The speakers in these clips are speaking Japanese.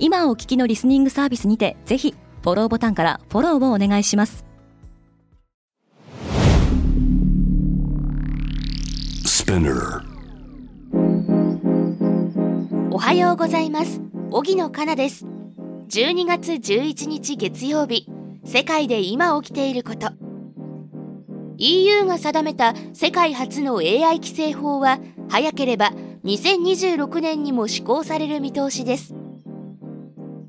今お聞きのリスニングサービスにてぜひフォローボタンからフォローをお願いします。おはようございます。荻野かなです。12月11日月曜日。世界で今起きていること。EU が定めた世界初の AI 規制法は早ければ2026年にも施行される見通しです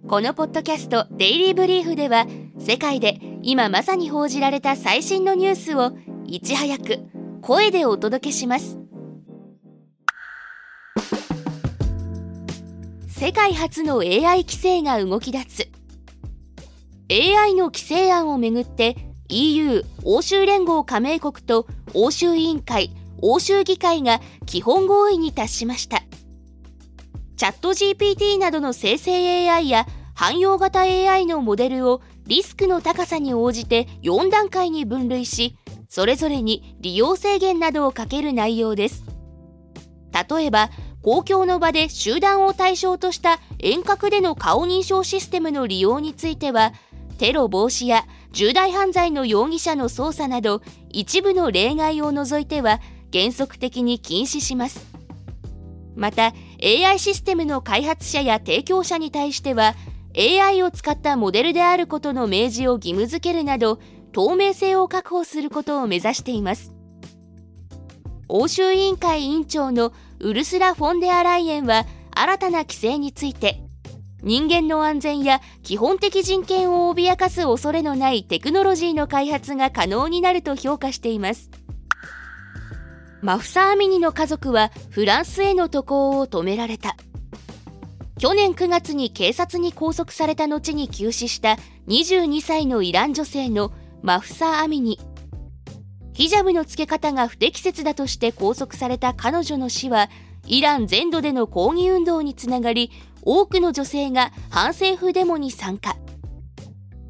このポッドキャストデイリーブリーフでは世界で今まさに報じられた最新のニュースをいち早く声でお届けします。世界初の AI 規制が動き出つ AI の規制案をめぐって EU 欧州連合加盟国と欧州委員会欧州議会が基本合意に達しました。チャット GPT などの生成 AI や汎用型 AI のモデルをリスクの高さに応じて4段階に分類しそれぞれに利用制限などをかける内容です。例えば公共の場で集団を対象とした遠隔での顔認証システムの利用についてはテロ防止や重大犯罪の容疑者の捜査など一部の例外を除いては原則的に禁止します。また AI システムの開発者や提供者に対しては AI を使ったモデルであることの明示を義務付けるなど透明性を確保することを目指しています。欧州委員会委員長のウルスラ・フォンデアライエンは新たな規制について人間の安全や基本的人権を脅かす恐れのないテクノロジーの開発が可能になると評価しています。マフサ・アミニの家族はフランスへの渡航を止められた。去年9月に警察に拘束された後に急死した22歳のイラン女性のマフサ・アミニ。ヒジャブの付け方が不適切だとして拘束された彼女の死はイラン全土での抗議運動につながり多くの女性が反政府デモに参加。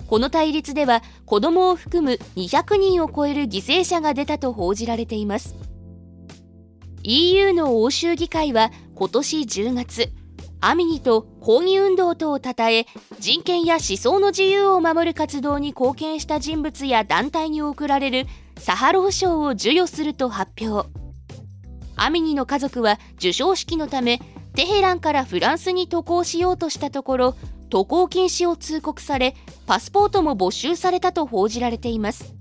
この対立では子供を含む200人を超える犠牲者が出たと報じられています。EU の欧州議会は今年10月アミニと抗議運動とをたたえ人権や思想の自由を守る活動に貢献した人物や団体に贈られるサハロー賞を授与すると発表。アミニの家族は授賞式のためテヘランからフランスに渡航しようとしたところ渡航禁止を通告されパスポートも没収されたと報じられています。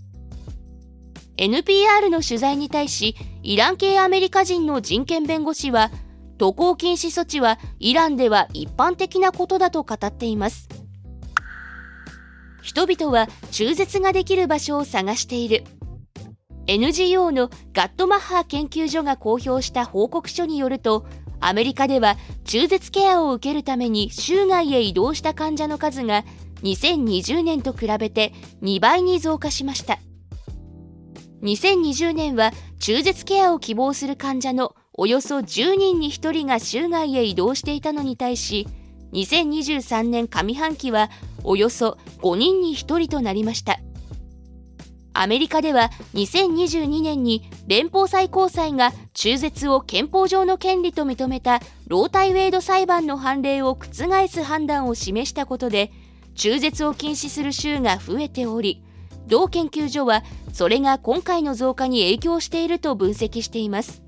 NPR の取材に対しイラン系アメリカ人の人権弁護士は渡航禁止措置はイランでは一般的なことだと語っています。人々は中絶ができる場所を探している。NGO のガットマッハ研究所が公表した報告書によるとアメリカでは中絶ケアを受けるために州外へ移動した患者の数が2020年と比べて2倍に増加しました。2020年は中絶ケアを希望する患者のおよそ10人に1人が州外へ移動していたのに対し2023年上半期はおよそ5人に1人となりました。アメリカでは2022年に連邦最高裁が中絶を憲法上の権利と認めたロータイウェイド裁判の判例を覆す判断を示したことで中絶を禁止する州が増えており同研究所はそれが今回の増加に影響していると分析しています。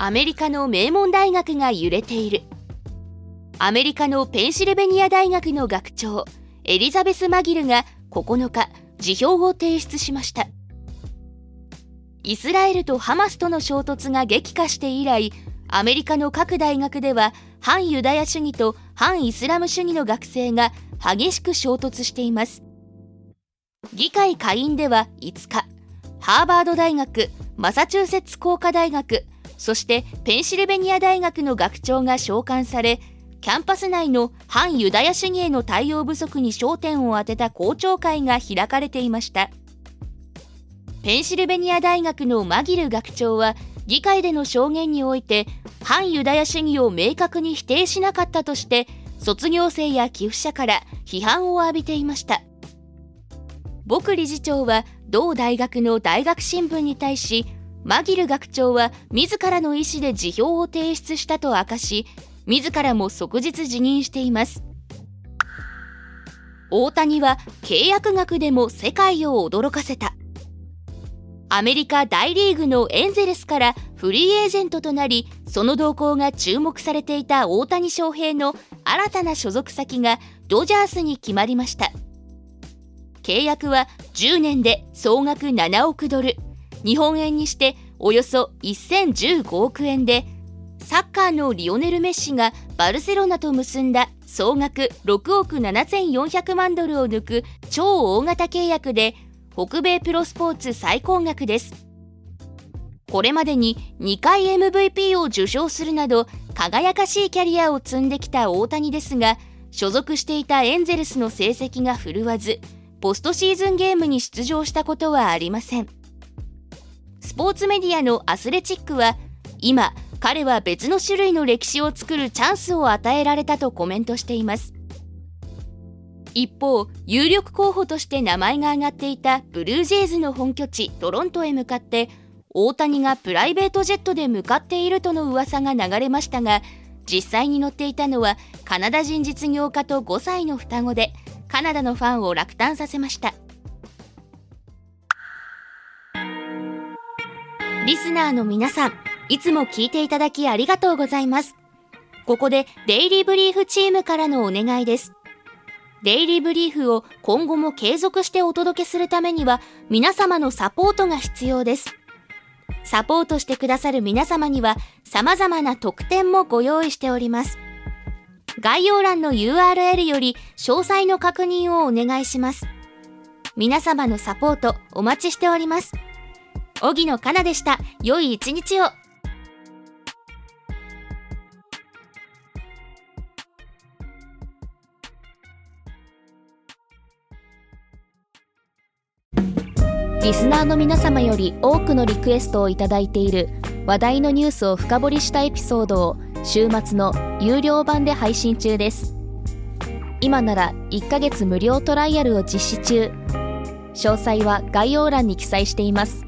アメリカの名門大学が揺れている。アメリカのペンシルベニア大学の学長エリザベス・マギルが9日辞表を提出しました。イスラエルとハマスとの衝突が激化して以来アメリカの各大学では反ユダヤ主義と反イスラム主義の学生が激しく衝突しています。議会下院では5日ハーバード大学マサチューセッツ工科大学そしてペンシルベニア大学の学長が召喚されキャンパス内の反ユダヤ主義への対応不足に焦点を当てた公聴会が開かれていました。ペンシルベニア大学のマギル学長は議会での証言において反ユダヤ主義を明確に否定しなかったとして卒業生や寄付者から批判を浴びていました。僕理事長は同大学の大学新聞に対しマギル学長は自らの意思で辞表を提出したと明かし自らも即日辞任しています。大谷は契約額でも世界を驚かせた。アメリカ大リーグのエンゼルスからフリーエージェントとなりその動向が注目されていた大谷翔平の新たな所属先がドジャースに決まりました。契約は10年で総額7億ドル。日本円にしておよそ1015億円でサッカーのリオネル・メッシがバルセロナと結んだ総額6億7400万ドルを抜く超大型契約で北米プロスポーツ最高額です。これまでに2回 MVP を受賞するなど輝かしいキャリアを積んできた大谷ですが所属していたエンゼルスの成績が振るわずポストシーズンゲームに出場したことはありません。スポーツメディアのアスレチックは今彼は別の種類の歴史を作るチャンスを与えられたとコメントしています。一方有力候補として名前が挙がっていたブルージェイズの本拠地トロントへ向かって大谷がプライベートジェットで向かっているとの噂が流れましたが実際に乗っていたのはカナダ人実業家と5歳の双子でカナダのファンを落胆させました。リスナーの皆さんいつも聞いていただきありがとうございます。ここでデイリーブリーフチームからのお願いです。デイリーブリーフを今後も継続してお届けするためには皆様のサポートが必要です。サポートしてくださる皆様には様々な特典もご用意しております。概要欄の URL より詳細の確認をお願いします。皆様のサポートお待ちしております。荻野かなでした。良い一日を。リスナーの皆様より多くのリクエストをいただいている話題のニュースを深掘りしたエピソードを週末の有料版で配信中です今なら1ヶ月無料トライアルを実施中詳細は概要欄に記載しています